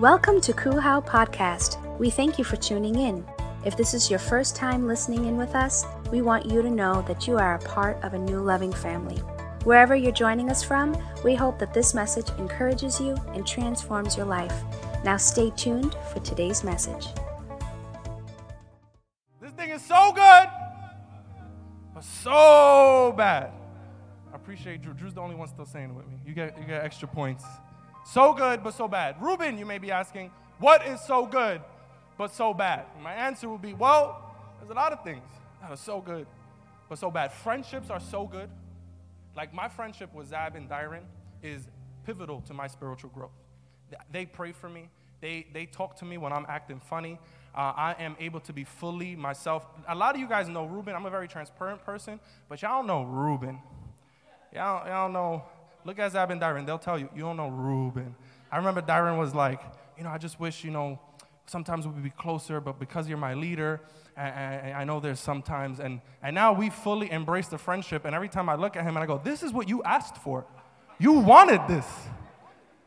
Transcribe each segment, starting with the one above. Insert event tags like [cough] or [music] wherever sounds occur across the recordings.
Welcome to Kuhau Podcast. We thank you for tuning in. If this is your first time listening in with us, we want you to know that you are a part of a new loving family. Wherever you're joining us from, we hope that this message encourages you and transforms your life. Now stay tuned for today's message. This thing is so good, but so bad. I appreciate Drew. Drew's the only one still saying it with me. You get, you get extra points. So good, but so bad. Ruben, you may be asking, what is so good, but so bad? My answer will be, well, there's a lot of things that are so good, but so bad. Friendships are so good. Like my friendship with Zab and Dyron is pivotal to my spiritual growth. They pray for me. They, they talk to me when I'm acting funny. Uh, I am able to be fully myself. A lot of you guys know Ruben. I'm a very transparent person, but y'all know Ruben. Y'all, y'all know Look at Zab and Dyron. They'll tell you, you don't know Ruben. I remember Dyron was like, you know, I just wish, you know, sometimes we would be closer, but because you're my leader, and, I know there's sometimes, and, and now we fully embrace the friendship, and every time I look at him and I go, this is what you asked for. You wanted this.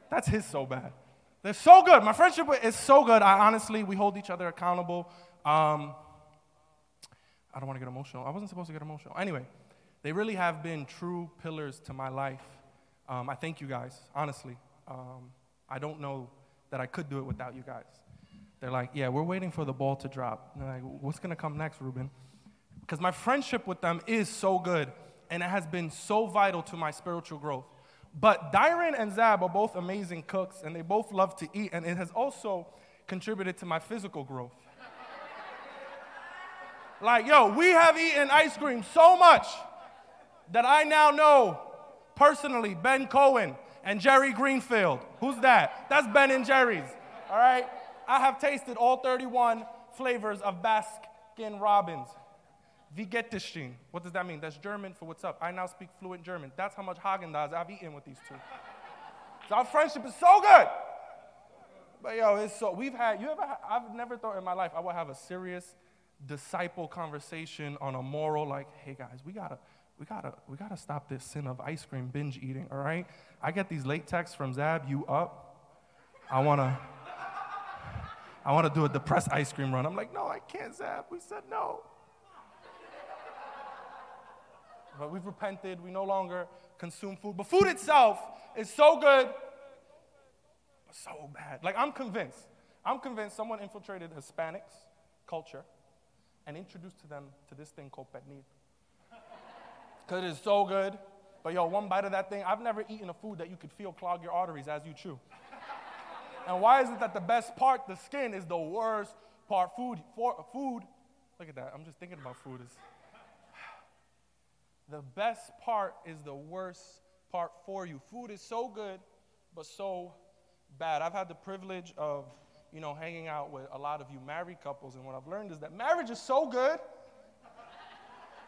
That's his so bad. They're so good. My friendship is so good. I honestly, we hold each other accountable. Um, I don't want to get emotional. I wasn't supposed to get emotional. Anyway, they really have been true pillars to my life. Um, I thank you guys, honestly. Um, I don't know that I could do it without you guys. They're like, yeah, we're waiting for the ball to drop. And they're like, what's going to come next, Ruben? Because my friendship with them is so good, and it has been so vital to my spiritual growth. But Dyron and Zab are both amazing cooks, and they both love to eat, and it has also contributed to my physical growth. like, yo, we have eaten ice cream so much that I now know personally Ben Cohen and Jerry Greenfield. Who's that? That's Ben and Jerry's. All right? I have tasted all 31 flavors of Baskin Robbins. Wie geht Vegetation. What does that mean? That's German for what's up. I now speak fluent German. That's how much Haagen-Dazs I've eaten with these two. So our friendship is so good. But yo, it's so we've had you ever I've never thought in my life I would have a serious disciple conversation on a moral like, hey guys, we gotta we gotta, we gotta stop this sin of ice cream binge eating, all right? I get these late texts from Zab, you up? I wanna, I wanna do a depressed ice cream run. I'm like, no, I can't, Zab. We said no. But we've repented, we no longer consume food. But food itself is so good, but so bad. Like, I'm convinced, I'm convinced someone infiltrated Hispanics culture and introduced to them to this thing called pernil because it is so good. But yo, one bite of that thing, I've never eaten a food that you could feel clog your arteries as you chew. and why is it that the best part, the skin, is the worst part? Food, for, food, look at that. I'm just thinking about food. Is the best part is the worst part for you. Food is so good, but so bad. I've had the privilege of, you know, hanging out with a lot of you married couples, and what I've learned is that marriage is so good.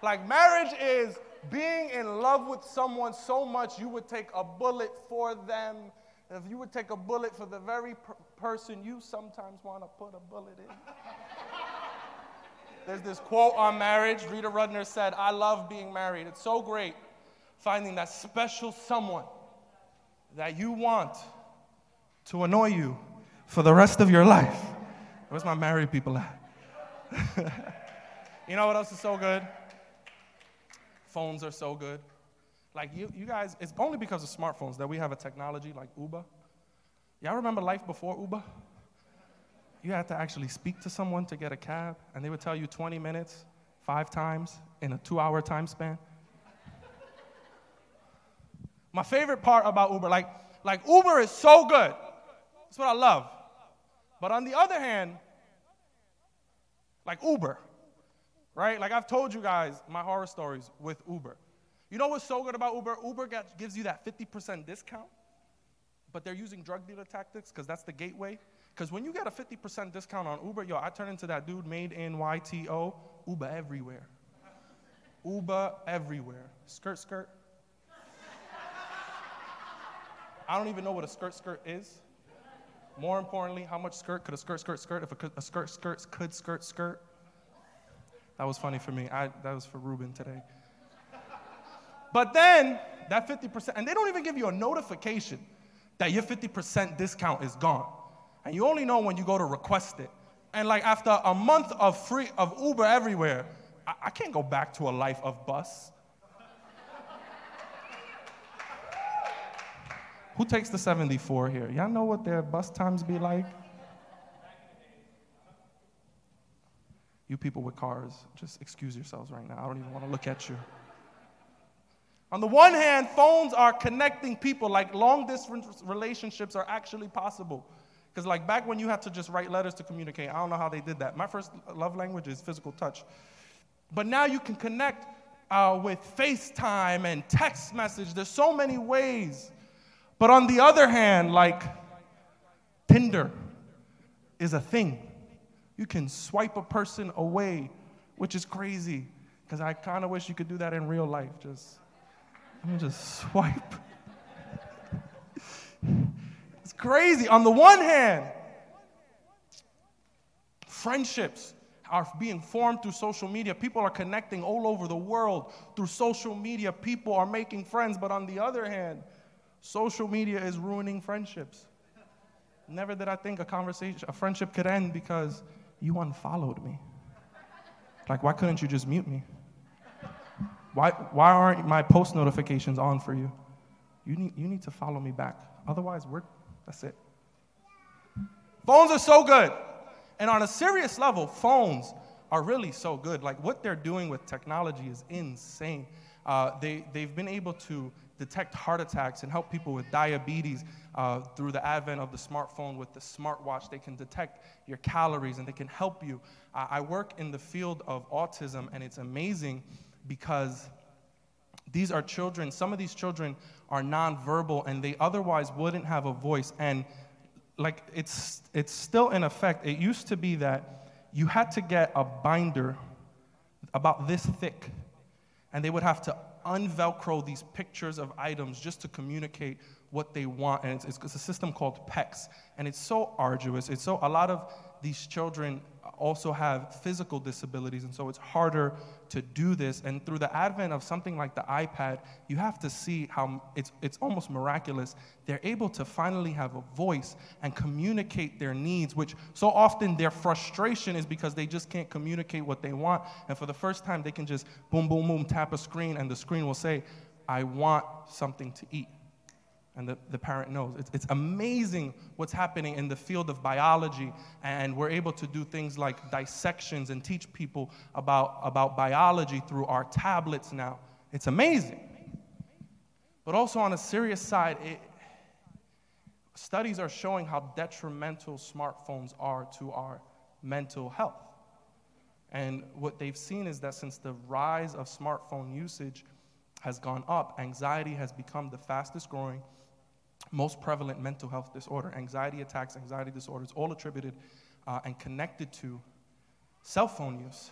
Like marriage is being in love with someone so much you would take a bullet for them. If you would take a bullet for the very per- person you sometimes want to put a bullet in. There's this quote on marriage. Rita Rudner said, I love being married. It's so great finding that special someone that you want to annoy you for the rest of your life. Where's my married people at? [laughs] you know what else is so good? Phones are so good. Like you, you guys, it's only because of smartphones that we have a technology like Uber. Y'all remember life before Uber? You had to actually speak to someone to get a cab, and they would tell you 20 minutes, five times in a two hour time span. My favorite part about Uber, like, like Uber is so good. That's what I love. But on the other hand, like Uber, right? Like I've told you guys my horror stories with Uber. You know what's so good about Uber? Uber gives you that 50% discount, but they're using drug dealer tactics because that's the gateway. Because when you get a 50% discount on Uber, yo, I turn into that dude MadeinTYO, Uber everywhere. Uber everywhere. Skirt, skirt. I don't even know what a skirt, skirt is. More importantly, how much skirt could a skirt, skirt, skirt if a, a skirt, skirt could skirt, skirt? That was funny for me. I, that was for Ruben today. But then, that 50%, and they don't even give you a notification that your 50% discount is gone. And you only know when you go to request it. And like after a month of free of Uber everywhere, I, I can't go back to a life of bus. Who takes the 74 here? Y'all know what their bus times be like? You people with cars, just excuse yourselves right now. I don't even want to look at you. On the one hand, phones are connecting people, like long distance relationships are actually possible. Because, like, back when you had to just write letters to communicate, I don't know how they did that. My first love language is physical touch. But now you can connect uh, with FaceTime and text message. There's so many ways. But on the other hand, like, Tinder is a thing. You can swipe a person away, which is crazy. Because I kind of wish you could do that in real life. Just, me just swipe. [laughs] it's crazy. On the one hand, friendships are being formed through social media. People are connecting all over the world through social media. People are making friends. But on the other hand, social media is ruining friendships. Never did I think a conversation, a friendship could end because you unfollowed me. Like, why couldn't you just mute me? Why, why aren't my post notifications on for you? You need, you need to follow me back. Otherwise, we're, that's it. Phones are so good. And on a serious level, phones are really so good. Like, what they're doing with technology is insane. Uh, they, they've been able to detect heart attacks and help people with diabetes uh, through the advent of the smartphone with the smartwatch. They can detect your calories and they can help you. Uh, I work in the field of autism, and it's amazing because these are children, some of these children are nonverbal and they otherwise wouldn't have a voice. And like it's, it's still in effect. It used to be that you had to get a binder about this thick, and they would have to unvelcro these pictures of items just to communicate what they want. And it's, it's, a system called PECS. And it's so arduous. It's so, a lot of these children also have physical disabilities, and so it's harder to do this. And through the advent of something like the iPad, you have to see how it's, it's almost miraculous. They're able to finally have a voice and communicate their needs, which so often their frustration is because they just can't communicate what they want. And for the first time, they can just boom, boom, boom, tap a screen, and the screen will say, I want something to eat and the, the parent knows. It's, it's amazing what's happening in the field of biology, and we're able to do things like dissections and teach people about, about biology through our tablets now. It's amazing. But also, on a serious side, it, studies are showing how detrimental smartphones are to our mental health. And what they've seen is that since the rise of smartphone usage has gone up, anxiety has become the fastest growing most prevalent mental health disorder, anxiety attacks, anxiety disorders, all attributed uh, and connected to cell phone use.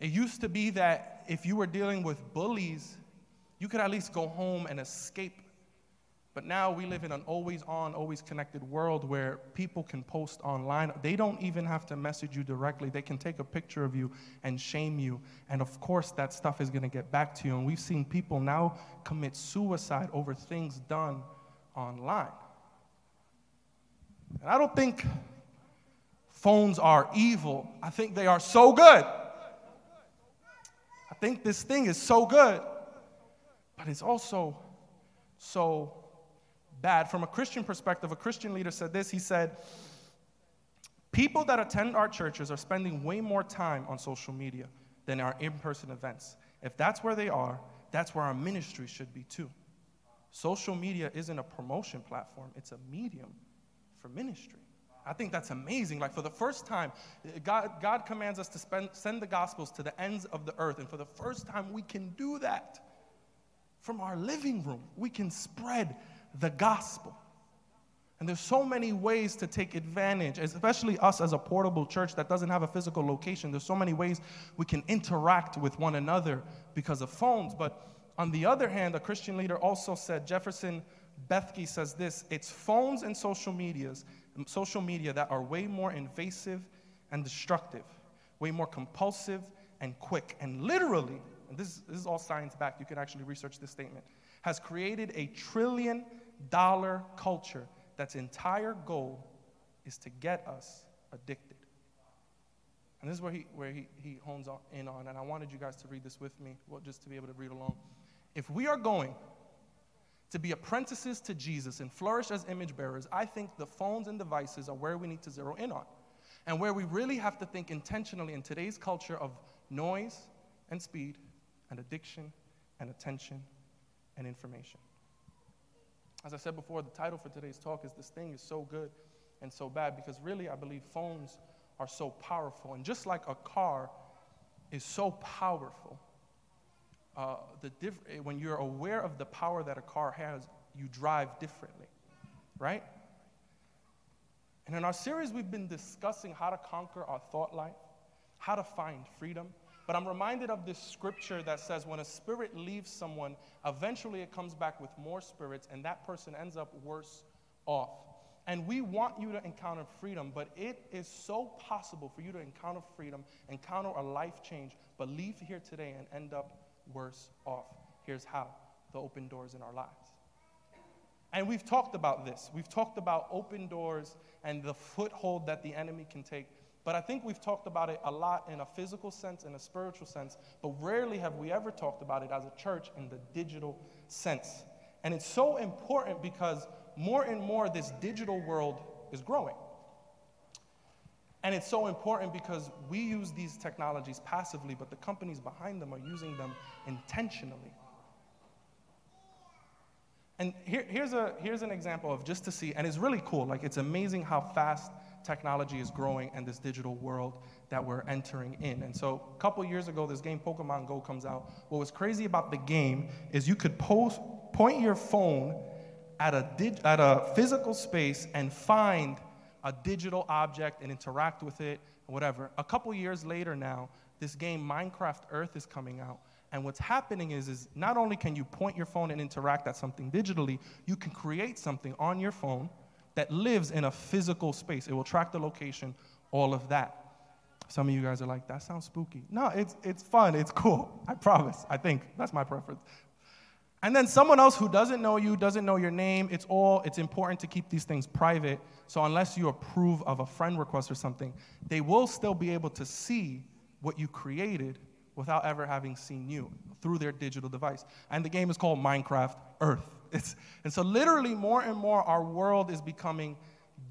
It used to be that if you were dealing with bullies, you could at least go home and escape. But now we live in an always on, always connected world where people can post online. They don't even have to message you directly. They can take a picture of you and shame you. And of course, that stuff is going to get back to you. And we've seen people now commit suicide over things done online. And I don't think phones are evil, I think they are so good. I think this thing is so good, but it's also so bad. From a Christian perspective, a Christian leader said this. He said, People that attend our churches are spending way more time on social media than our in person events. If that's where they are, that's where our ministry should be too. Social media isn't a promotion platform, it's a medium for ministry. I think that's amazing. Like, for the first time, God, God commands us to spend, send the gospels to the ends of the earth. And for the first time, we can do that from our living room. We can spread the gospel. And there's so many ways to take advantage, especially us as a portable church that doesn't have a physical location. There's so many ways we can interact with one another because of phones. But on the other hand, a Christian leader also said, Jefferson Bethke says this it's phones and social medias, social media that are way more invasive and destructive, way more compulsive and quick. And literally, and this, this is all science backed, you can actually research this statement, has created a trillion dollar culture that's entire goal is to get us addicted. And this is where he, where he, he hones in on, and I wanted you guys to read this with me, well, just to be able to read along. If we are going to be apprentices to Jesus and flourish as image bearers, I think the phones and devices are where we need to zero in on. And where we really have to think intentionally in today's culture of noise and speed and addiction and attention and information. As I said before, the title for today's talk is This Thing is So Good and So Bad because really I believe phones are so powerful. And just like a car is so powerful, uh, the diff- when you're aware of the power that a car has, you drive differently, right? And in our series, we've been discussing how to conquer our thought life, how to find freedom. But I'm reminded of this scripture that says when a spirit leaves someone, eventually it comes back with more spirits, and that person ends up worse off. And we want you to encounter freedom, but it is so possible for you to encounter freedom, encounter a life change, but leave here today and end up worse off. Here's how the open doors in our lives. And we've talked about this. We've talked about open doors and the foothold that the enemy can take. But I think we've talked about it a lot in a physical sense, in a spiritual sense, but rarely have we ever talked about it as a church in the digital sense. And it's so important because more and more this digital world is growing. And it's so important because we use these technologies passively, but the companies behind them are using them intentionally. And here, here's, a, here's an example of just to see, and it's really cool. Like, it's amazing how fast technology is growing and this digital world that we're entering in. And so, a couple years ago, this game Pokemon Go comes out. What was crazy about the game is you could post, point your phone at a, dig, at a physical space and find a digital object and interact with it, whatever. A couple years later now, this game Minecraft Earth is coming out. And what's happening is, is not only can you point your phone and interact at something digitally, you can create something on your phone that lives in a physical space. It will track the location, all of that. Some of you guys are like, that sounds spooky. No, it's, it's fun, it's cool. [laughs] I promise. I think that's my preference. And then someone else who doesn't know you, doesn't know your name, it's all, it's important to keep these things private. So unless you approve of a friend request or something, they will still be able to see what you created without ever having seen you through their digital device. And the game is called Minecraft Earth. It's, and so, literally, more and more, our world is becoming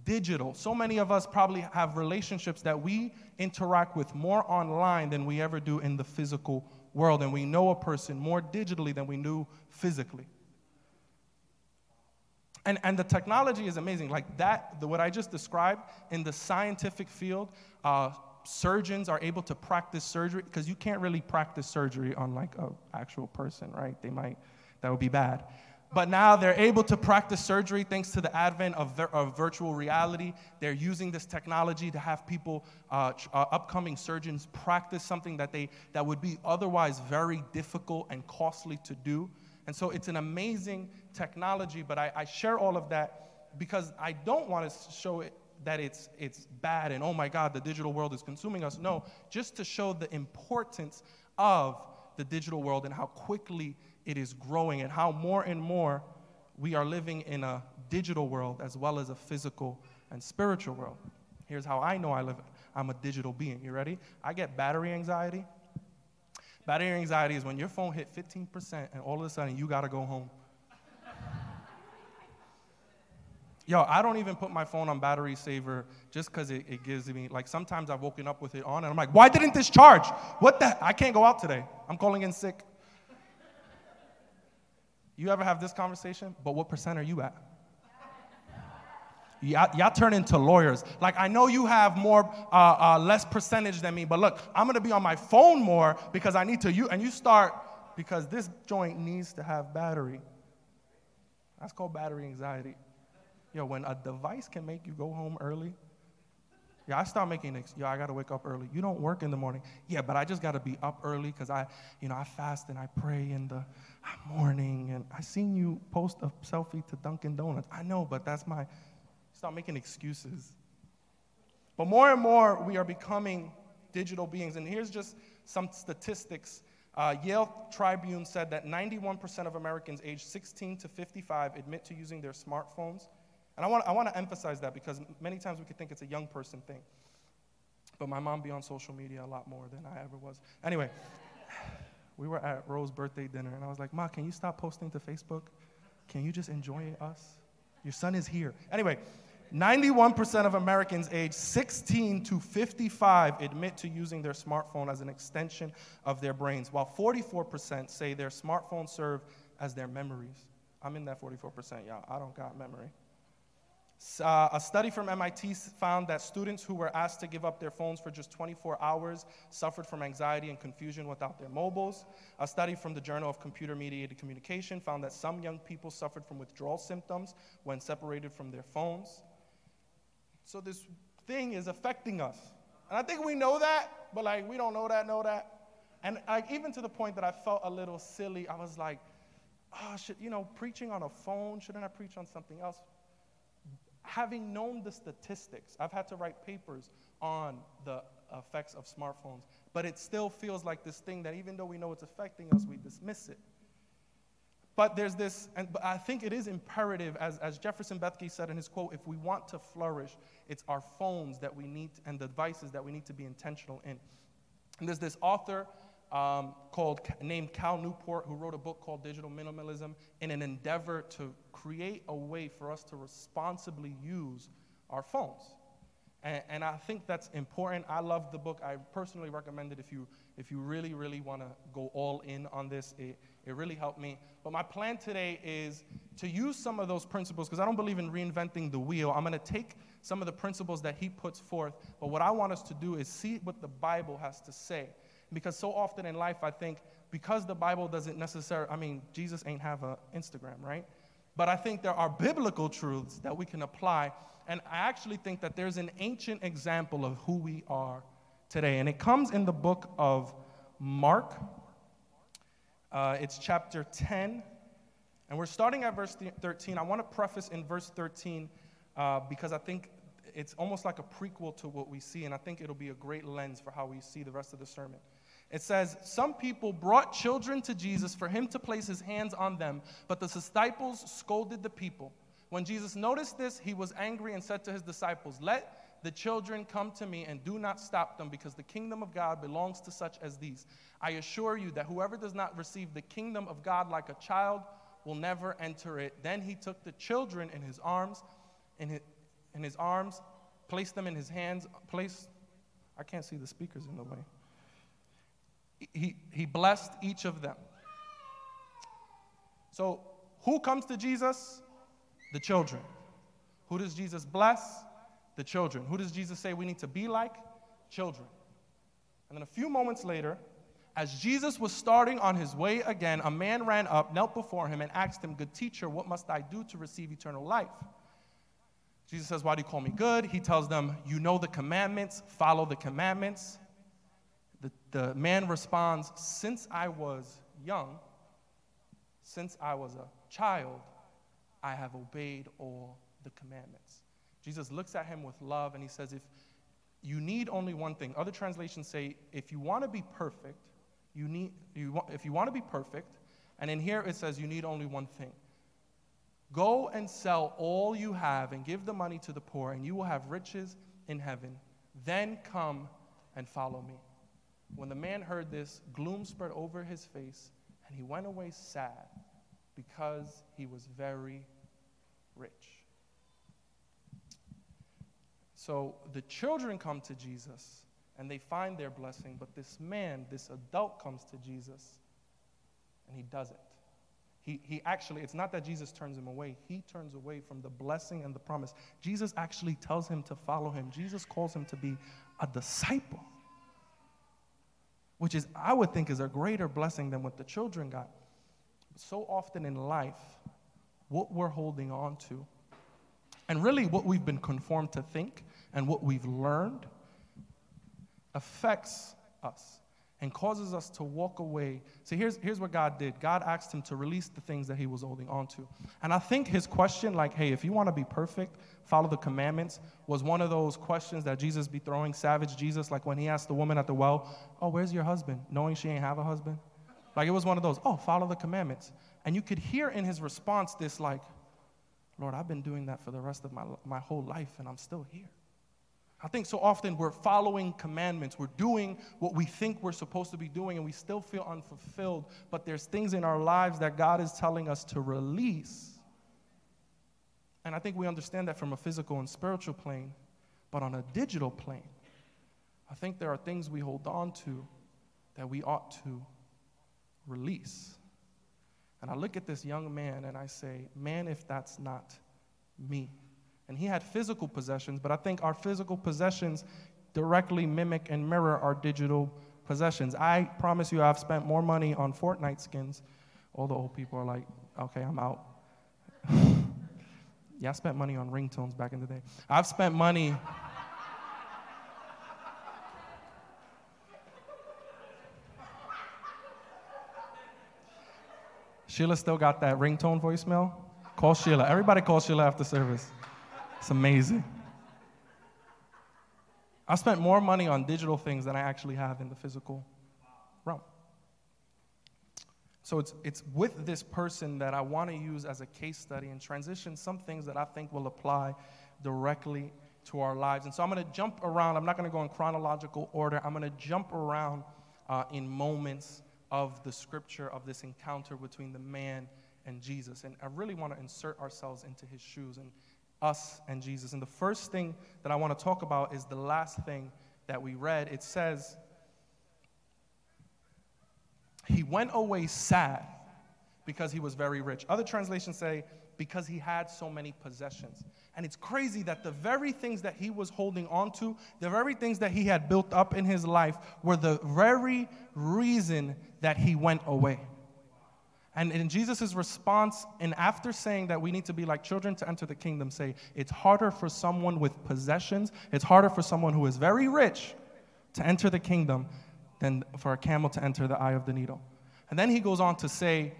digital. So many of us probably have relationships that we interact with more online than we ever do in the physical world. And we know a person more digitally than we knew physically. And, and the technology is amazing. Like that, the, what I just described in the scientific field, uh, surgeons are able to practice surgery because you can't really practice surgery on like an actual person, right? They might, that would be bad. But now they're able to practice surgery thanks to the advent of, of virtual reality. They're using this technology to have people, uh, uh, upcoming surgeons, practice something that, they, that would be otherwise very difficult and costly to do. And so it's an amazing technology, but I, I share all of that because I don't want to show it that it's, it's bad and oh my God, the digital world is consuming us. No, just to show the importance of the digital world and how quickly it is growing and how more and more we are living in a digital world as well as a physical and spiritual world. Here's how I know I live. I'm a digital being. You ready? I get battery anxiety. Battery anxiety is when your phone hit 15% and all of a sudden you got to go home. [laughs] Yo, I don't even put my phone on battery saver just because it, it, gives me, like, sometimes I've woken up with it on and I'm like, why didn't this charge? What the? I can't go out today. I'm calling in sick. You ever have this conversation? But what percent are you at? Y'all, y'all turn into lawyers. Like, I know you have more, uh, uh, less percentage than me, but look, I'm gonna be on my phone more because I need to, you, and you start, because this joint needs to have battery. That's called battery anxiety. Yo, when a device can make you go home early, yeah, I start making ex- yo, I gotta wake up early. You don't work in the morning. Yeah, but I just gotta be up early because I, you know, I fast and I pray in the morning. And I seen you post a selfie to Dunkin' Donuts. I know, but that's my start making excuses. But more and more we are becoming digital beings. And here's just some statistics. Uh, Yale Tribune said that 91% of Americans aged 16 to 55 admit to using their smartphones And I want, I want to emphasize that because many times we could think it's a young person thing. But my mom be on social media a lot more than I ever was. Anyway, [sighs] we were at Rose's birthday dinner, and I was like, Ma, can you stop posting to Facebook? Can you just enjoy us? Your son is here. Anyway, 91% of Americans aged 16 to 55 admit to using their smartphone as an extension of their brains, while 44% say their smartphones serve as their memories. I'm in that 44%, y'all. I don't got memory. Uh, a study from MIT found that students who were asked to give up their phones for just 24 hours suffered from anxiety and confusion without their mobiles. A study from the Journal of Computer Mediated Communication found that some young people suffered from withdrawal symptoms when separated from their phones. So this thing is affecting us. And I think we know that, but like we don't know that, know that. And like even to the point that I felt a little silly, I was like, oh, should, you know, preaching on a phone, shouldn't I preach on something else? Having known the statistics, I've had to write papers on the effects of smartphones, but it still feels like this thing that even though we know it's affecting us, we dismiss it. But there's this, and I think it is imperative, as, as Jefferson Bethke said in his quote, if we want to flourish, it's our phones that we need and the devices that we need to be intentional in. And there's this author um, called named Cal Newport who wrote a book called Digital Minimalism in an endeavor to create a way for us to responsibly use our phones. And, and I think that's important. I love the book. I personally recommend it if you, if you really, really want to go all in on this. It, it really helped me. But my plan today is to use some of those principles because I don't believe in reinventing the wheel. I'm going to take some of the principles that he puts forth. But what I want us to do is see what the Bible has to say. Because so often in life, I think because the Bible doesn't necessarily, I mean, Jesus ain't have an Instagram, right? But I think there are biblical truths that we can apply. And I actually think that there's an ancient example of who we are today. And it comes in the book of Mark. Uh, it's chapter 10. And we're starting at verse 13. I want to preface in verse 13 uh, because I think it's almost like a prequel to what we see. And I think it'll be a great lens for how we see the rest of the sermon. It says, Some people brought children to Jesus for him to place his hands on them, but the disciples scolded the people. When Jesus noticed this, he was angry and said to his disciples, Let the children come to me and do not stop them, because the kingdom of God belongs to such as these. I assure you that whoever does not receive the kingdom of God like a child will never enter it. Then he took the children in his arms, in his, in his arms, placed them in his hands, placed, I can't see the speakers in the way he, he blessed each of them. So, who comes to Jesus? The children. Who does Jesus bless? The children. Who does Jesus say we need to be like? Children. And then a few moments later, as Jesus was starting on his way again, a man ran up, knelt before him, and asked him, Good teacher, what must I do to receive eternal life? Jesus says, Why do you call me good? He tells them, You know the commandments, follow the commandments. The, the man responds, Since I was young, since I was a child, I have obeyed all the commandments. Jesus looks at him with love and he says, If you need only one thing, other translations say, if you want to be perfect, you need, you, if you want to be perfect, and in here it says you need only one thing. Go and sell all you have and give the money to the poor, and you will have riches in heaven. Then come and follow me. When the man heard this, gloom spread over his face, and he went away sad because he was very rich. So the children come to Jesus and they find their blessing, but this man, this adult, comes to Jesus and he doesn't. He, he actually, it's not that Jesus turns him away, he turns away from the blessing and the promise. Jesus actually tells him to follow him, Jesus calls him to be a disciple which is, I would think, is a greater blessing than what the children got. So often in life, what we're holding on to, and really what we've been conformed to think and what we've learned, affects us and causes us to walk away. See, here's, here's what God did God asked him to release the things that he was holding on to. And I think his question, like, hey, if you want to be perfect, follow the commandments, was one of those questions that Jesus be throwing savage Jesus, like when he asked the woman at the well, oh, where's your husband? Knowing she ain't have a husband. Like, it was one of those, oh, follow the commandments. And you could hear in his response this, like, Lord, I've been doing that for the rest of my, my whole life and I'm still here. I think so often we're following commandments. We're doing what we think we're supposed to be doing and we still feel unfulfilled. But there's things in our lives that God is telling us to release. And I think we understand that from a physical and spiritual plane. But on a digital plane, I think there are things we hold on to that we ought to release. And I look at this young man and I say, man, if that's not me. And he had physical possessions, but I think our physical possessions directly mimic and mirror our digital possessions. I promise you, I've spent more money on Fortnite skins. All the old people are like, okay, I'm out. [laughs] yeah, I spent money on ringtones back in the day. I've spent money. Sheila still got that ringtone voicemail? Call Sheila. Everybody call Sheila after service. It's amazing. I spent more money on digital things than I actually have in the physical realm. So it's, it's with this person that I want to use as a case study and transition some things that I think will apply directly to our lives. And so I'm going to jump around. I'm not going to go in chronological order. I'm going to jump around uh, in moments of the scripture of this encounter between the man and Jesus. And I really want to insert ourselves into his shoes and us and Jesus. And the first thing that I want to talk about is the last thing that we read. It says, He went away sad because he was very rich. Other translations say, because he had so many possessions. And it's crazy that the very things that he was holding on to, the very things that he had built up in his life, were the very reason that he went away. And in Jesus' response, and after saying that we need to be like children to enter the kingdom, say, it's harder for someone with possessions, it's harder for someone who is very rich to enter the kingdom than for a camel to enter the eye of the needle. And then he goes on to say,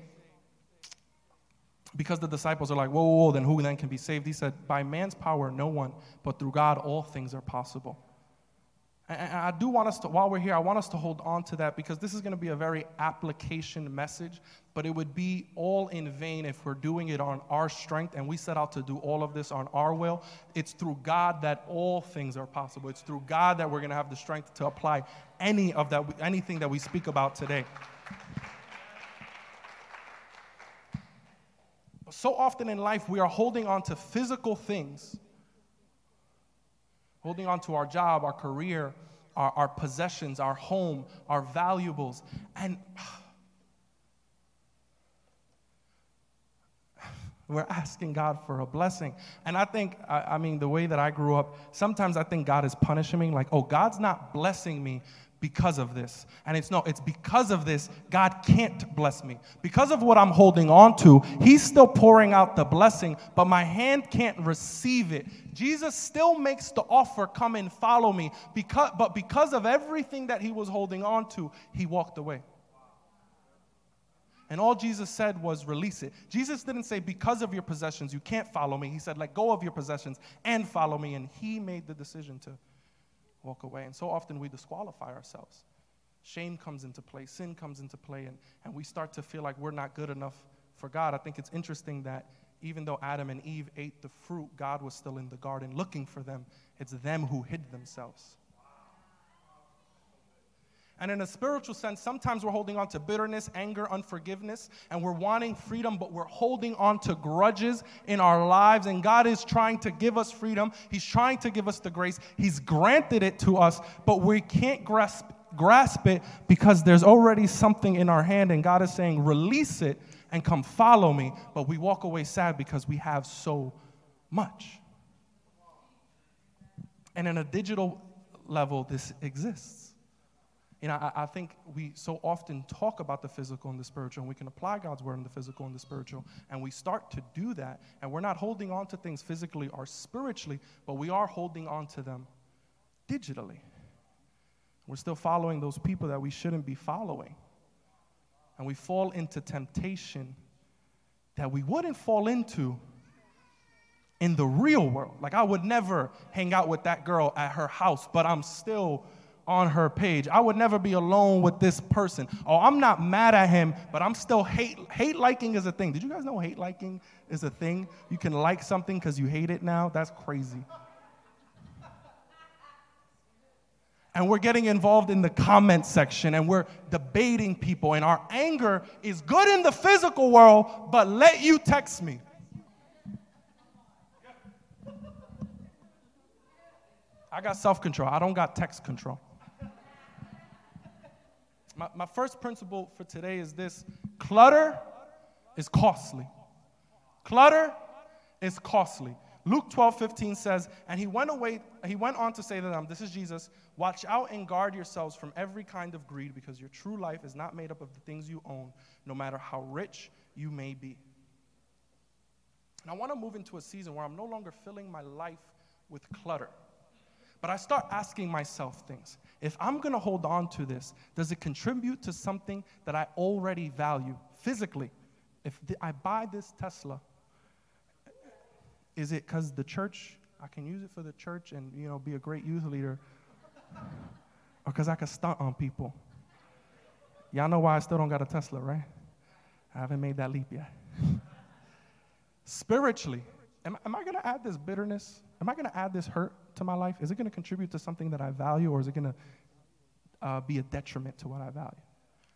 because the disciples are like, whoa, whoa, whoa, then who then can be saved? He said, by man's power, no one, but through God, all things are possible. And I do want us to, while we're here, I want us to hold on to that because this is going to be a very application message, but it would be all in vain if we're doing it on our strength and we set out to do all of this on our will. It's through God that all things are possible. It's through God that we're going to have the strength to apply any of that, anything that we speak about today. So often in life, we are holding on to physical things holding on to our job, our career, our, our possessions, our home, our valuables. And [sighs] we're asking God for a blessing. And I think, I, I, mean, the way that I grew up, sometimes I think God is punishing me. Like, oh, God's not blessing me because of this. And it's no, it's because of this, God can't bless me. Because of what I'm holding on to, He's still pouring out the blessing, but my hand can't receive it. Jesus still makes the offer, come and follow me. Because, but because of everything that He was holding on to, He walked away. And all Jesus said was, release it. Jesus didn't say, because of your possessions, you can't follow me. He said, let go of your possessions and follow me. And He made the decision to walk away. And so often we disqualify ourselves. Shame comes into play, sin comes into play, and, and we start to feel like we're not good enough for God. I think it's interesting that even though Adam and Eve ate the fruit, God was still in the garden looking for them. It's them who hid themselves. And in a spiritual sense, sometimes we're holding on to bitterness, anger, unforgiveness, and we're wanting freedom, but we're holding on to grudges in our lives. And God is trying to give us freedom. He's trying to give us the grace. He's granted it to us, but we can't grasp, grasp it because there's already something in our hand. And God is saying, release it and come follow me. But we walk away sad because we have so much. And in a digital level, this exists. Know, I, I, think we so often talk about the physical and the spiritual, and we can apply God's word in the physical and the spiritual, and we start to do that, and we're not holding on to things physically or spiritually, but we are holding on to them digitally. We're still following those people that we shouldn't be following. And we fall into temptation that we wouldn't fall into in the real world. Like, I would never hang out with that girl at her house, but I'm still on her page. I would never be alone with this person. Oh, I'm not mad at him, but I'm still hate hate liking is a thing. Did you guys know hate liking is a thing? You can like something because you hate it now. That's crazy. and we're getting involved in the comment section and we're debating people and our anger is good in the physical world but let you text me i got self-control i don't got text control my, my first principle for today is this clutter is costly clutter is costly Luke 12, 15 says, And he went away, he went on to say to them, This is Jesus, watch out and guard yourselves from every kind of greed, because your true life is not made up of the things you own, no matter how rich you may be. And I want to move into a season where I'm no longer filling my life with clutter. But I start asking myself things. If I'm to hold on to this, does it contribute to something that I already value physically? If I buy this Tesla, is it because the church, I can use it for the church and, you know, be a great youth leader? [laughs] or because I can stunt on people? Y'all know why I still don't got a Tesla, right? I haven't made that leap yet. [laughs] Spiritually, am, am I going to add this bitterness? Am I going to add this hurt to my life? Is it going to contribute to something that I value or is it going to uh, be a detriment to what I value?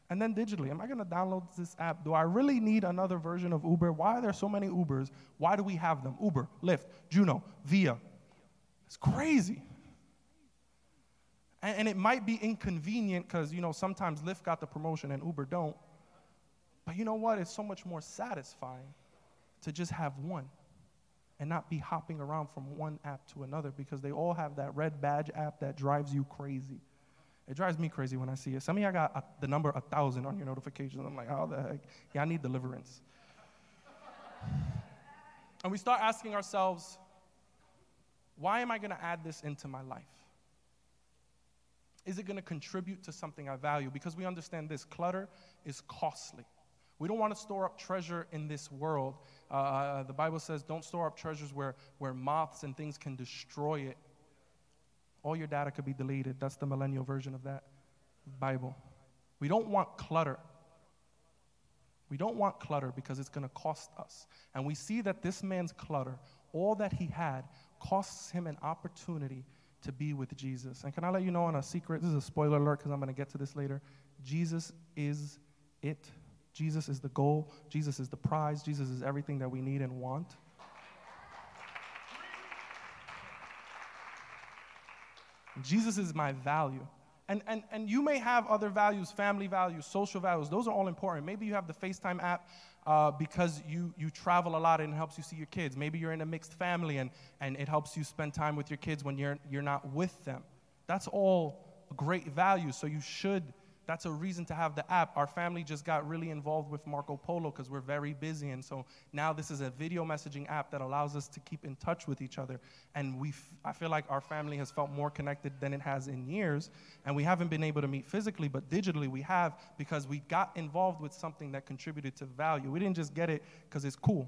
And then digitally, am I going to download this app? Do I really need another version of Uber? Why are there so many Ubers? Why do we have them? Uber, Lyft, Juno, Via. It's crazy. And, and it might be inconvenient because, you know, sometimes Lyft got the promotion and Uber don't. But you know what? It's so much more satisfying to just have one and not be hopping around from one app to another because they all have that red badge app that drives you crazy. It drives me crazy when I see it. Some of y'all got a, the number 1,000 on your notifications. I'm like, how the heck? Yeah, I need deliverance. [sighs] and we start asking ourselves, why am I going to add this into my life? Is it going to contribute to something I value? Because we understand this clutter is costly. We don't want to store up treasure in this world. Uh, uh the Bible says, don't store up treasures where, where moths and things can destroy it all your data could be deleted. That's the millennial version of that Bible. We don't want clutter. We don't want clutter because it's going to cost us. And we see that this man's clutter, all that he had, costs him an opportunity to be with Jesus. And can I let you know on a secret? This is a spoiler alert because I'm going to get to this later. Jesus is it. Jesus is the goal. Jesus is the prize. Jesus is everything that we need and want. Jesus is my value. And, and, and you may have other values, family values, social values. Those are all important. Maybe you have the FaceTime app uh, because you, you travel a lot and it helps you see your kids. Maybe you're in a mixed family and, and it helps you spend time with your kids when you're, you're not with them. That's all great value. So you should that's a reason to have the app. Our family just got really involved with Marco Polo because we're very busy. And so now this is a video messaging app that allows us to keep in touch with each other. And we I feel like our family has felt more connected than it has in years. And we haven't been able to meet physically, but digitally we have because we got involved with something that contributed to value. We didn't just get it because it's cool,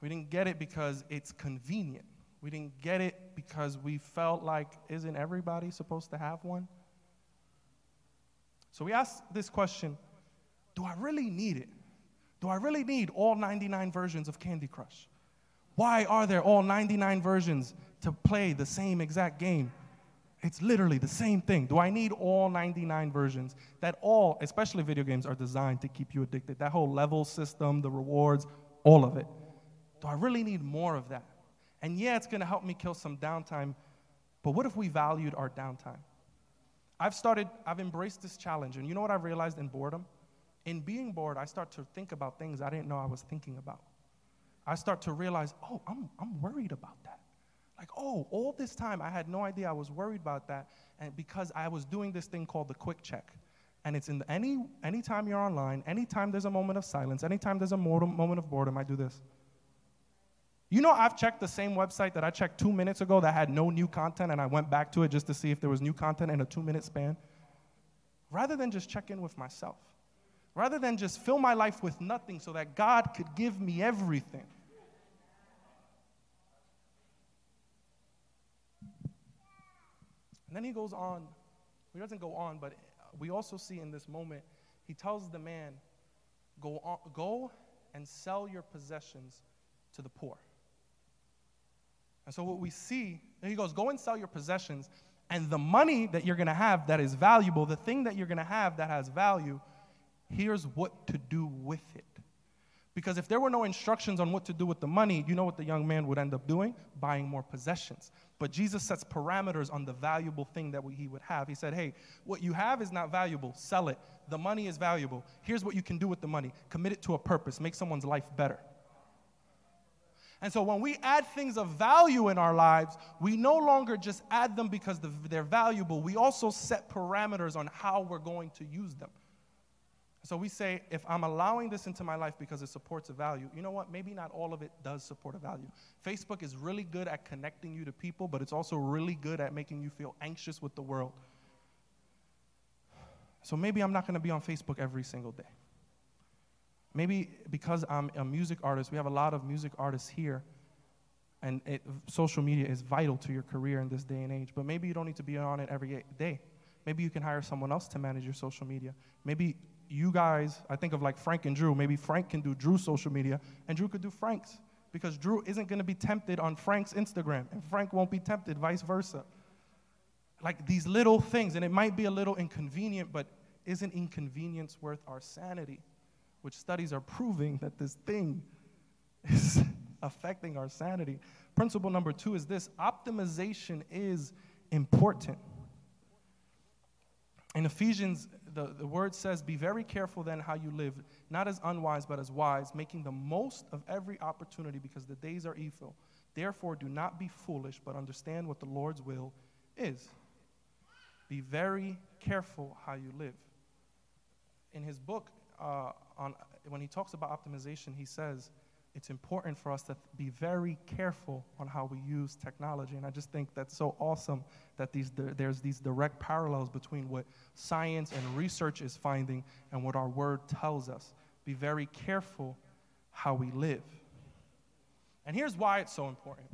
we didn't get it because it's convenient. We didn't get it because we felt like, isn't everybody supposed to have one? So we ask this question Do I really need it? Do I really need all 99 versions of Candy Crush? Why are there all 99 versions to play the same exact game? It's literally the same thing. Do I need all 99 versions? That all, especially video games, are designed to keep you addicted. That whole level system, the rewards, all of it. Do I really need more of that? And yeah, it's gonna help me kill some downtime, but what if we valued our downtime? I've started, I've embraced this challenge. And you know what I've realized in boredom? In being bored, I start to think about things I didn't know I was thinking about. I start to realize, oh, I'm, I'm worried about that. Like, oh, all this time I had no idea I was worried about that. And because I was doing this thing called the quick check. And it's in the, any anytime you're online, anytime there's a moment of silence, anytime there's a moment of boredom, I do this. You know, I've checked the same website that I checked two minutes ago that had no new content, and I went back to it just to see if there was new content in a two minute span. Rather than just check in with myself, rather than just fill my life with nothing so that God could give me everything. And then he goes on. He doesn't go on, but we also see in this moment, he tells the man, go, on, go and sell your possessions to the poor. And so what we see, he goes, go and sell your possessions, and the money that you're going to have that is valuable, the thing that you're going to have that has value, here's what to do with it. Because if there were no instructions on what to do with the money, you know what the young man would end up doing? Buying more possessions. But Jesus sets parameters on the valuable thing that he would have. He said, Hey, what you have is not valuable. Sell it. The money is valuable. Here's what you can do with the money commit it to a purpose, make someone's life better. And so when we add things of value in our lives, we no longer just add them because they're valuable. We also set parameters on how we're going to use them. So we say, if I'm allowing this into my life because it supports a value, you know what? Maybe not all of it does support a value. Facebook is really good at connecting you to people, but it's also really good at making you feel anxious with the world. So maybe I'm not going to be on Facebook every single day. Maybe because I'm a music artist, we have a lot of music artists here, and it, social media is vital to your career in this day and age. But maybe you don't need to be on it every day. Maybe you can hire someone else to manage your social media. Maybe you guys, I think of like Frank and Drew. Maybe Frank can do Drew's social media, and Drew could do Frank's because Drew isn't going to be tempted on Frank's Instagram, and Frank won't be tempted, vice versa. Like these little things, and it might be a little inconvenient, but isn't inconvenience worth our sanity? Which studies are proving that this thing [laughs] is affecting our sanity. Principle number two is this optimization is important. In Ephesians, the, the word says, Be very careful then how you live, not as unwise, but as wise, making the most of every opportunity because the days are evil. Therefore, do not be foolish, but understand what the Lord's will is. Be very careful how you live. In his book, uh, on, when he talks about optimization, he says it's important for us to be very careful on how we use technology. And I just think that's so awesome that these, there's these direct parallels between what science and research is finding and what our word tells us. Be very careful how we live. And here's why it's so important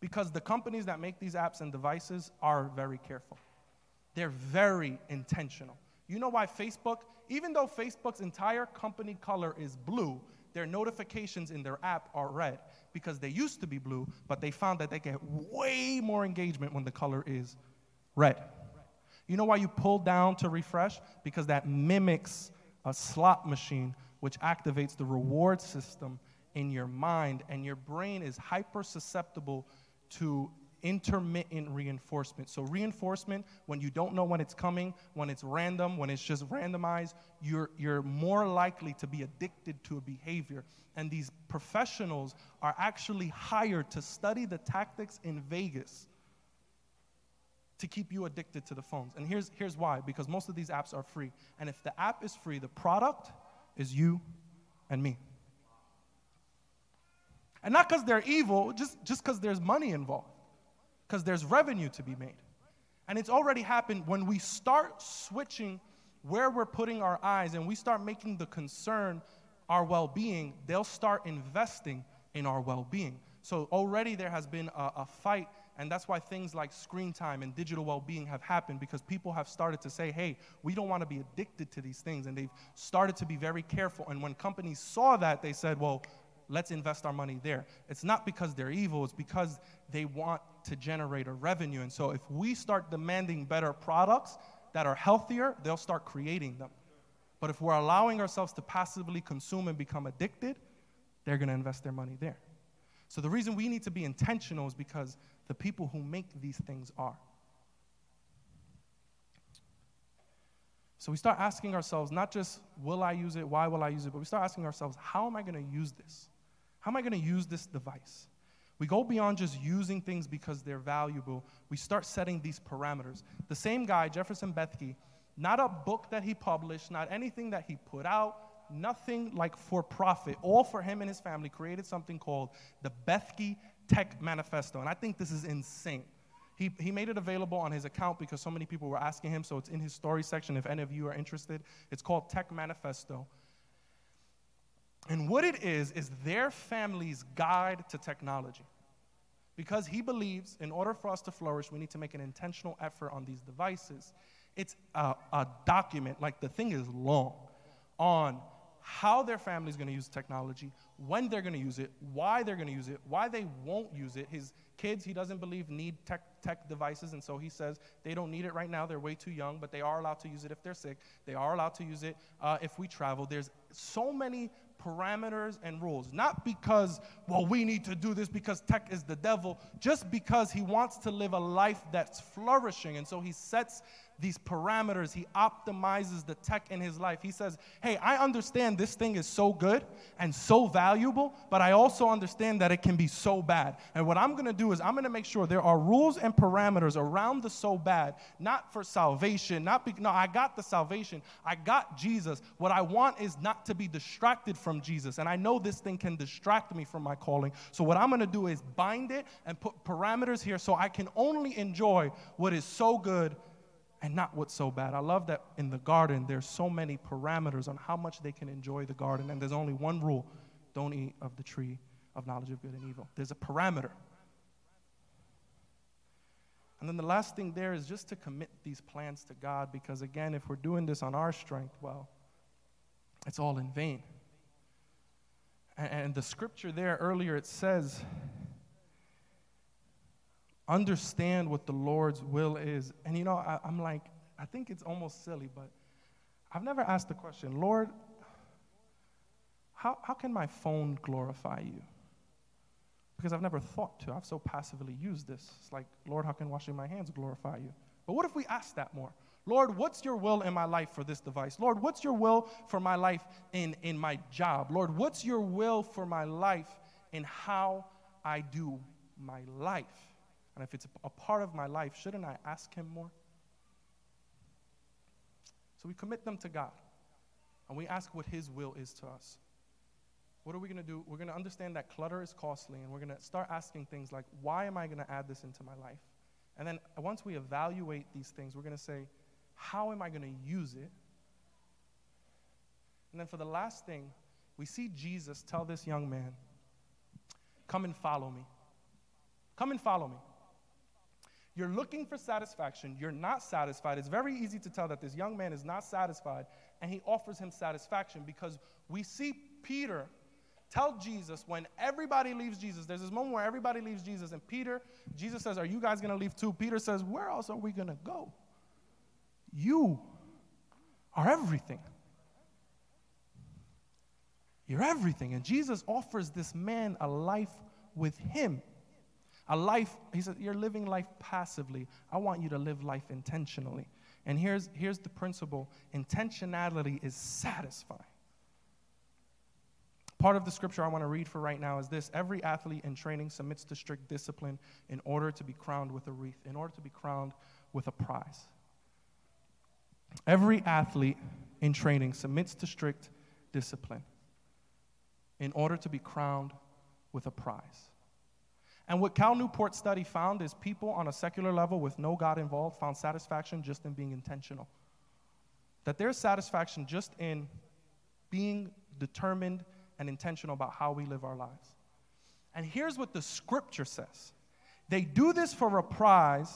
because the companies that make these apps and devices are very careful, they're very intentional. You know why Facebook, even though Facebook's entire company color is blue, their notifications in their app are red because they used to be blue, but they found that they get way more engagement when the color is red. You know why you pull down to refresh? Because that mimics a slot machine, which activates the reward system in your mind, and your brain is hyper susceptible to intermittent reinforcement. So, reinforcement, when you don't know when it's coming, when it's random, when it's just randomized, you're, you're more likely to be addicted to a behavior. And these professionals are actually hired to study the tactics in Vegas to keep you addicted to the phones. And here's, here's why because most of these apps are free. And if the app is free, the product is you and me. And not because they're evil, just because there's money involved because there's revenue to be made. And it's already happened when we start switching where we're putting our eyes and we start making the concern our well being, they'll start investing in our well being. So already there has been a, a, fight, and that's why things like screen time and digital well being have happened because people have started to say, hey, we don't want to be addicted to these things. And they've started to be very careful. And when companies saw that, they said, well, let's invest our money there. It's not because they're evil, it's because they want to generate a revenue. And so if we start demanding better products that are healthier, they'll start creating them. But if we're allowing ourselves to passively consume and become addicted, they're going to invest their money there. So the reason we need to be intentional is because the people who make these things are. So we start asking ourselves not just will I use it, why will I use it, but we start asking ourselves how am I going to use this? How am I going to use this device? We go beyond just using things because they're valuable. We start setting these parameters. The same guy, Jefferson Bethke, not a book that he published, not anything that he put out, nothing like for profit, all for him and his family, created something called the Bethke Tech Manifesto. And I think this is insane. He, he made it available on his account because so many people were asking him, so it's in his story section if any of you are interested. It's called Tech Manifesto. And what it is, is their family's guide to technology. Because he believes in order for us to flourish, we need to make an intentional effort on these devices. It's a, a document, like the thing is long, on how their family is going to use technology, when they're going to use it, why they're going to use it, why they won't use it. His kids, he doesn't believe, need tech, tech devices, and so he says they don't need it right now. They're way too young, but they are allowed to use it if they're sick. They are allowed to use it uh, if we travel. There's so many parameters and rules. Not because, well, we need to do this because tech is the devil, just because he wants to live a life that's flourishing. And so he sets these parameters, he optimizes the tech in his life. He says, Hey, I understand this thing is so good and so valuable, but I also understand that it can be so bad. And what I'm gonna do is, I'm gonna make sure there are rules and parameters around the so bad, not for salvation, not be, no, I got the salvation, I got Jesus. What I want is not to be distracted from Jesus. And I know this thing can distract me from my calling. So what I'm gonna do is bind it and put parameters here so I can only enjoy what is so good and not what's so bad. I love that in the garden, there's so many parameters on how much they can enjoy the garden, and there's only one rule don't eat of the tree of knowledge of good and evil. There's a parameter. And then the last thing there is just to commit these plans to God, because again, if we're doing this on our strength, well, it's all in vain. And, the scripture there earlier, it says, understand what the Lord's will is. And you know, I, am like, I think it's almost silly, but I've never asked the question, Lord, how, how can my phone glorify you? Because I've never thought to. I've so passively used this. It's like, Lord, how can washing my hands glorify you? But what if we ask that more? Lord, what's your will in my life for this device? Lord, what's your will for my life in, in my job? Lord, what's your will for my life in how I do my life? And if it's a part of my life, shouldn't I ask Him more? So we commit them to God and we ask what His will is to us. What are we going to do? We're going to understand that clutter is costly and we're going to start asking things like, why am I going to add this into my life? And then once we evaluate these things, we're going to say, how am I going to use it? And then for the last thing, we see Jesus tell this young man, Come and follow me. Come and follow me. You're looking for satisfaction. You're not satisfied. It's very easy to tell that this young man is not satisfied, and he offers him satisfaction because we see Peter tell Jesus when everybody leaves Jesus. There's this moment where everybody leaves Jesus, and Peter, Jesus says, Are you guys going to leave too? Peter says, Where else are we going to go? You are everything. You're everything. And Jesus offers this man a life with him. A life, he said, you're living life passively. I want you to live life intentionally. And here's, here's the principle intentionality is satisfying. Part of the scripture I want to read for right now is this Every athlete in training submits to strict discipline in order to be crowned with a wreath, in order to be crowned with a prize. Every athlete in training submits to strict discipline in order to be crowned with a prize. And what Cal Newport study found is people on a secular level with no God involved found satisfaction just in being intentional. That there's satisfaction just in being determined and intentional about how we live our lives. And here's what the scripture says they do this for a prize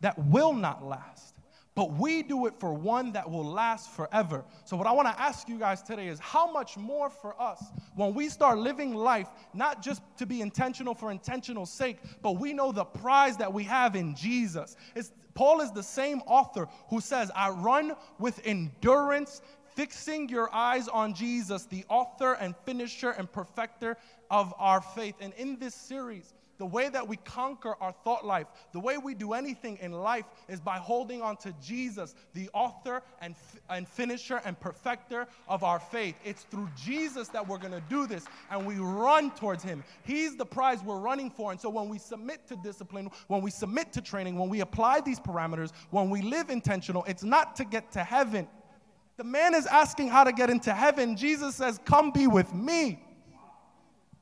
that will not last but we do it for one that will last forever. So, what I want to ask you guys today is how much more for us when we start living life, not just to be intentional for intentional sake, but we know the prize that we have in Jesus. It's, Paul is the same author who says, I run with endurance, fixing your eyes on Jesus, the author and finisher and perfecter of our faith. And in this series, the way that we conquer our thought life, the way we do anything in life is by holding on to Jesus, the author and, and finisher and perfecter of our faith. It's through Jesus that we're going to do this, and we run towards Him. He's the prize we're running for. And so when we submit to discipline, when we submit to training, when we apply these parameters, when we live intentional, it's not to get to heaven. The man is asking how to get into heaven. Jesus says, Come be with me.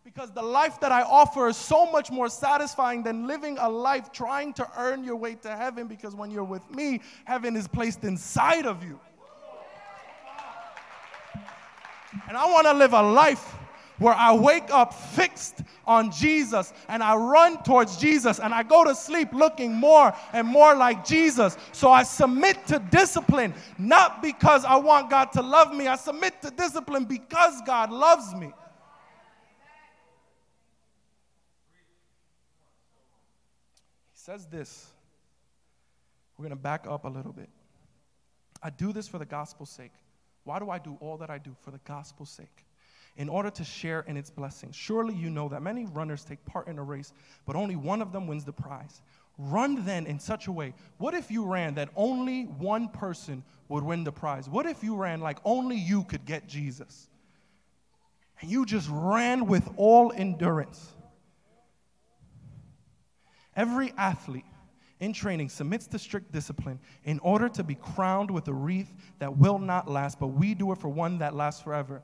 Because the life that I offer is so much more satisfying than living a life trying to earn your way to heaven. Because when you're with me, heaven is placed inside of you. And I want to live a life where I wake up fixed on Jesus and I run towards Jesus and I go to sleep looking more and more like Jesus. So I submit to discipline, not because I want God to love me, I submit to discipline because God loves me. Says this. We're going to back up a little bit. I do this for the gospel's sake. Why do I do all that I do? For the gospel's sake in order to share in its blessings. Surely you know that many runners take part in a race, but only one of them wins the prize. Run then in such a way. What if you ran that only one person would win the prize? What if you ran like only you could get Jesus? And you just ran with all endurance. Every athlete in training submits to strict discipline in order to be crowned with a wreath that will not last, but we do it for one that lasts forever.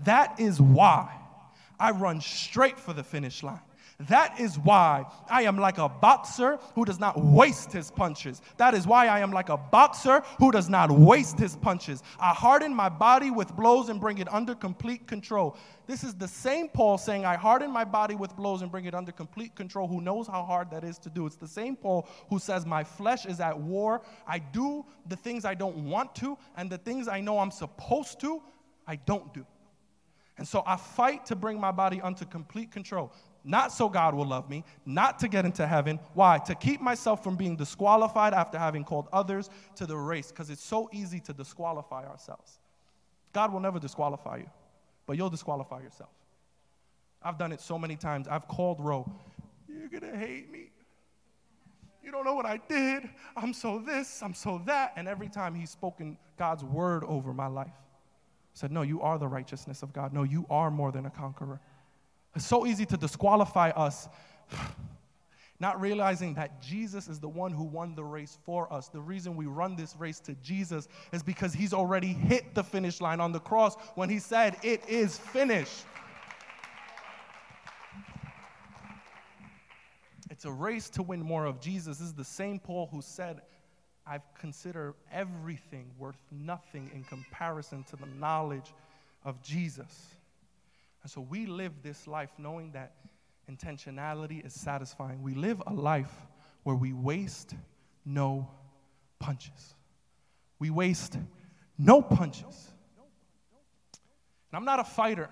That is why I run straight for the finish line. That is why I am like a boxer who does not waste his punches. That is why I am like a boxer who does not waste his punches. I harden my body with blows and bring it under complete control. This is the same Paul saying, I harden my body with blows and bring it under complete control, who knows how hard that is to do. It's the same Paul who says, My flesh is at war. I do the things I don't want to, and the things I know I'm supposed to, I don't do. And so I fight to bring my body under complete control. Not so God will love me, not to get into heaven. Why? To keep myself from being disqualified after having called others to the race, because it's so easy to disqualify ourselves. God will never disqualify you, but you'll disqualify yourself. I've done it so many times. I've called Roe, You're gonna hate me. You don't know what I did. I'm so this, I'm so that. And every time he's spoken God's word over my life said, No, you are the righteousness of God. No, you are more than a conqueror. It's so easy to disqualify us, [sighs] not realizing that Jesus is the one who won the race for us. The reason we run this race to Jesus is because he's already hit the finish line on the cross when he said, It is finished. It's a race to win more of Jesus. This is the same Paul who said, I've considered everything worth nothing in comparison to the knowledge of Jesus. And so we live this life knowing that intentionality is satisfying. We live a life where we waste no punches. We waste no punches. And I'm not a fighter,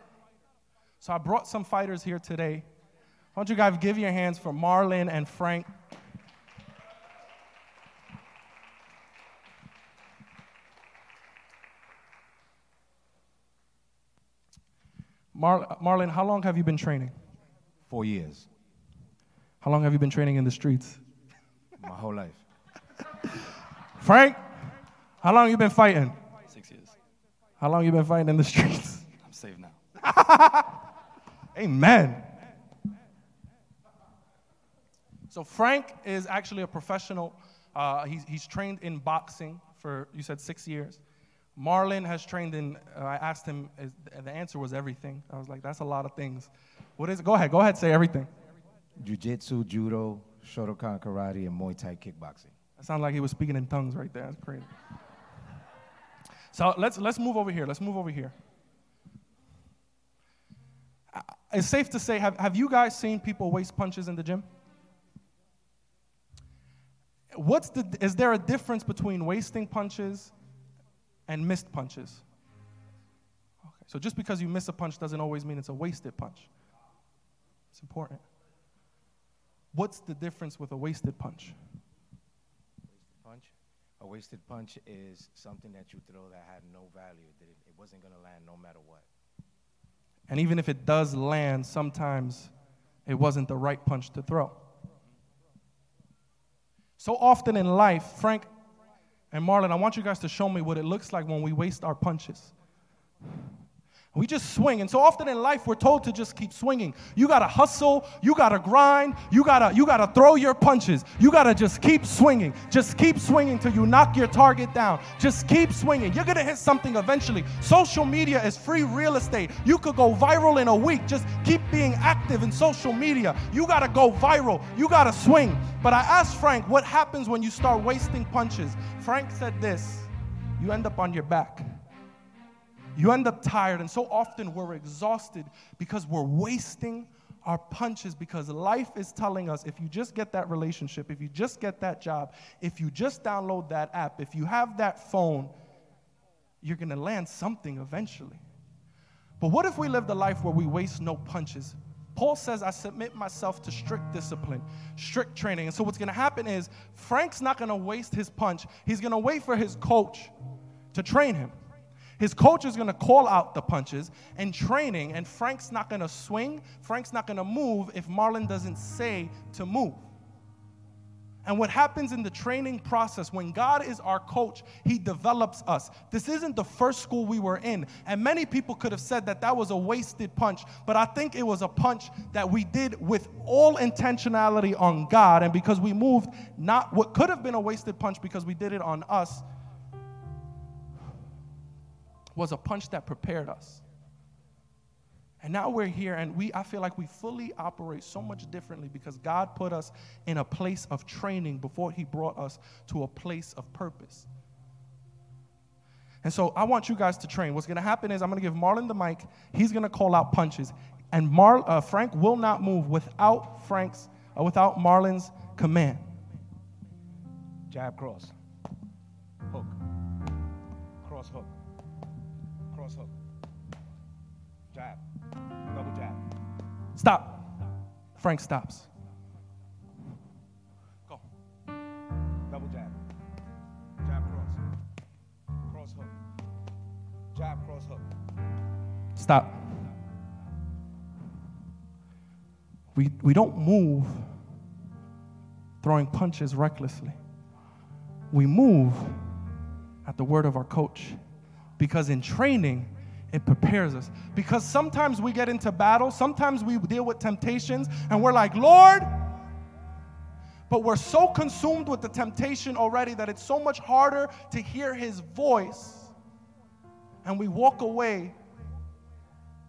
so I brought some fighters here today. Why don't you guys give your hands for Marlon and Frank? Mar- Marlon, how long have you been training? Four years. How long have you been training in the streets? [laughs] My whole life. Frank, how long you been fighting? Six years. How long you been fighting in the streets? I'm safe now. [laughs] Amen. So Frank is actually a professional. Uh, he's, he's trained in boxing for, you said, six years. Marlon has trained in, uh, I asked him, is, the answer was everything. I was like, that's a lot of things. What is it? Go ahead, go ahead, say everything. Jiu Jitsu, Judo, Shotokan Karate, and Muay Thai kickboxing. That sounds like he was speaking in tongues right there. That's crazy. [laughs] So let's, let's move over here. Let's move over here. Uh, it's safe to say, have, have you guys seen people waste punches in the gym? What's the, is there a difference between wasting punches and missed punches. Okay, so just because you miss a punch doesn't always mean it's a wasted punch. It's important. What's the difference with a wasted punch? Wasted punch. A wasted punch is something that you throw that had no value, that it, it wasn't going to land no matter what. And even if it does land, sometimes it wasn't the right punch to throw. So often in life, Frank and Marlon, I want you guys to show me what it looks like when we waste our punches. We just swing. And so often in life, we're told to just keep swinging. You gotta hustle, you gotta grind, you gotta, you gotta throw your punches. You gotta just keep swinging. Just keep swinging till you knock your target down. Just keep swinging. You're gonna hit something eventually. Social media is free real estate. You could go viral in a week. Just keep being active in social media. You gotta go viral. You gotta swing. But I asked Frank, what happens when you start wasting punches? Frank said this you end up on your back. You end up tired, and so often we're exhausted because we're wasting our punches because life is telling us if you just get that relationship, if you just get that job, if you just download that app, if you have that phone, you're gonna land something eventually. But what if we lived a life where we waste no punches? Paul says, I submit myself to strict discipline, strict training. And so what's gonna happen is Frank's not gonna waste his punch, he's gonna wait for his coach to train him. His coach is going to call out the punches and training, and Frank's not going to swing. Frank's not going to move if Marlon doesn't say to move. And what happens in the training process, when God is our coach, He develops us. This isn't the first school we were in. And many people could have said that that was a wasted punch, but I think it was a punch that we did with all intentionality on God. And because we moved, not what could have been a wasted punch because we did it on us, was a punch that prepared us. And now we're here and we I feel like we fully operate so much differently because God put us in a place of training before he brought us to a place of purpose. And so I want you guys to train. What's going to happen is I'm going to give Marlon the mic. He's going to call out punches, and Mar, uh, Frank will not move without Frank's, uh, without Marlon's command. Jab cross. Hook. Cross hook. Cross hook. Jab. Double jab. Stop. Frank stops. Go. Double jab. Jab cross. Cross hook. Jab cross hook. Stop. We, we don't move throwing punches recklessly. We move at the word of our coach because in training, it prepares us. Because sometimes we get into battle, sometimes we deal with temptations, and we're like, Lord, but we're so consumed with the temptation already that it's so much harder to hear his voice. And we walk away,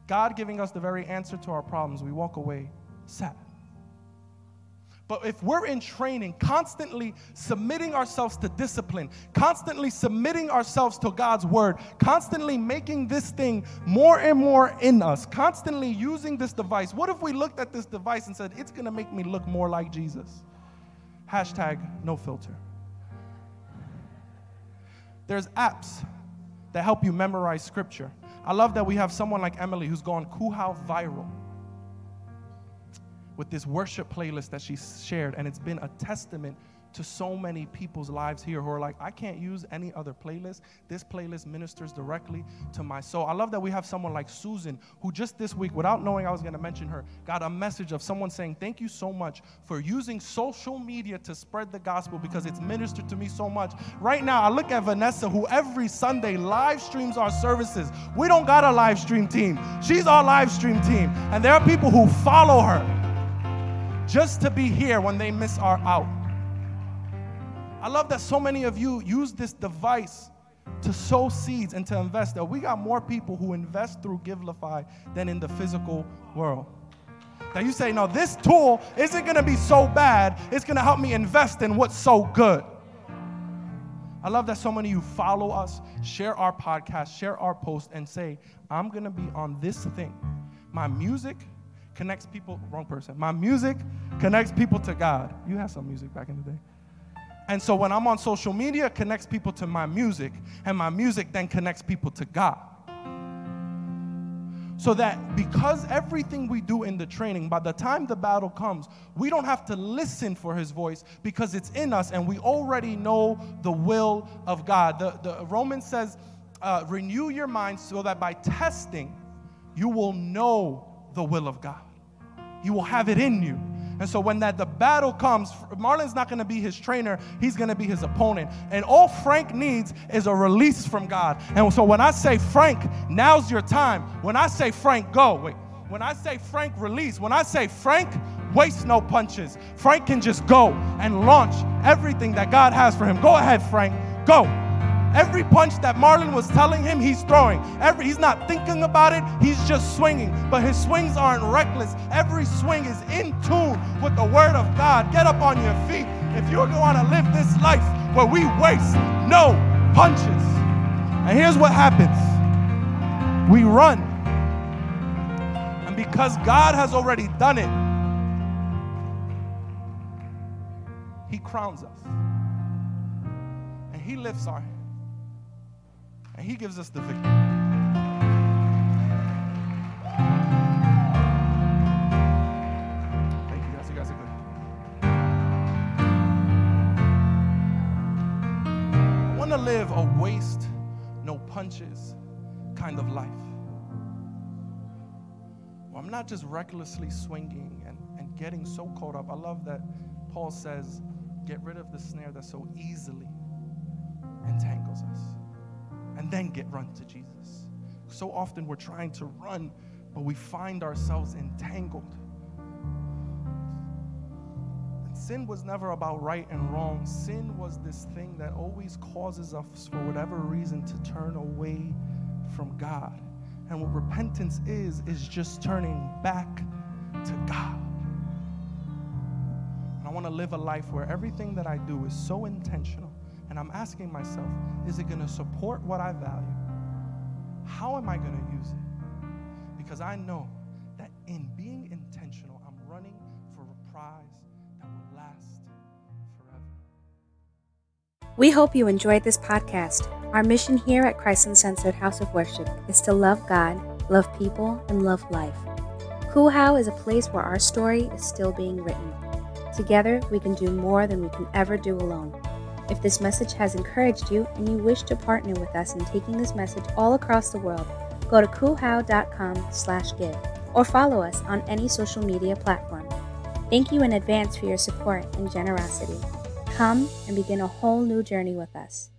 God giving us the very answer to our problems, we walk away sad. But if we're in training, constantly submitting ourselves to discipline, constantly submitting ourselves to God's word, constantly making this thing more and more in us, constantly using this device, what if we looked at this device and said, it's gonna make me look more like Jesus? Hashtag no filter. There's apps that help you memorize scripture. I love that we have someone like Emily who's gone Kuhau viral with this worship playlist that she shared, and it's been a testament to so many people's lives here who are like, I can't use any other playlist. This playlist ministers directly to my soul. I love that we have someone like Susan, who just this week, without knowing I was going to mention her, got a message of someone saying, Thank you so much for using social media to spread the gospel because it's ministered to me so much. Right now, I look at Vanessa, who every Sunday live streams our services. We don't got a live stream team, she's our live stream team. And there are people who follow her just to be here when they miss our out. I love that so many of you use this device to sow seeds and to invest. That we got more people who invest through Givelify than in the physical world. That you say, no, this tool isn't going to be so bad. It's going to help me invest in what's so good. I love that so many of you follow us, share our podcast, share our post, and say, I'm going to be on this thing. My music, connects people, wrong person. My music connects people to God. You had some music back in the day. And so when I'm on social media, connects people to my music, and my music then connects people to God. So that because everything we do in the training, by the time the battle comes, we don't have to listen for his voice because it's in us and we already know the will of God. The, the Romans says, uh, renew your mind so that by testing, you will know the will of God. You will have it in you. And so when that the battle comes, Marlon's not going to be his trainer, he's going to be his opponent. And all Frank needs is a release from God. And so when I say Frank, now's your time. When I say Frank, go. Wait. When I say Frank, release. When I say Frank, waste no punches. Frank can just go and launch everything that God has for him. Go ahead, Frank. Go. Every punch that Marlon was telling him, he's throwing. Every he's not thinking about it, he's just swinging. But his swings aren't reckless. Every swing is in tune with the word of God. Get up on your feet if you're going to live this life where we waste no punches. And here's what happens. we run. And because God has already done it, He crowns us. And He lifts our. And He gives us the victory. Live a waste, no punches kind of life. Well, I'm not just recklessly swinging and, and getting so caught up. I love that Paul says, get rid of the snare that so easily entangles us. And then get run to Jesus. So often we're trying to run, but we find ourselves entangled. And sin was never about right and wrong. Sin was this thing that always causes us, for whatever reason, to turn away from God. And what repentance is, is just turning back to God. And I want to live a life where everything that I do is so intentional. And I'm asking myself, is it going to support what I value? How am I going to use it? Because I know that in being intentional, I'm running for a prize that will last forever. We hope you enjoyed this podcast. Our mission here at Christ Uncensored House of Worship is to love God, love people, and love life. Cool is a place where our story is still being written. Together, we can do more than we can ever do alone. If this message has encouraged you and you wish to partner with us in taking this message all across the world, go to coolhow.com slash give or follow us on any social media platform. Thank you in advance for your support and generosity. Come and begin a whole new journey with us.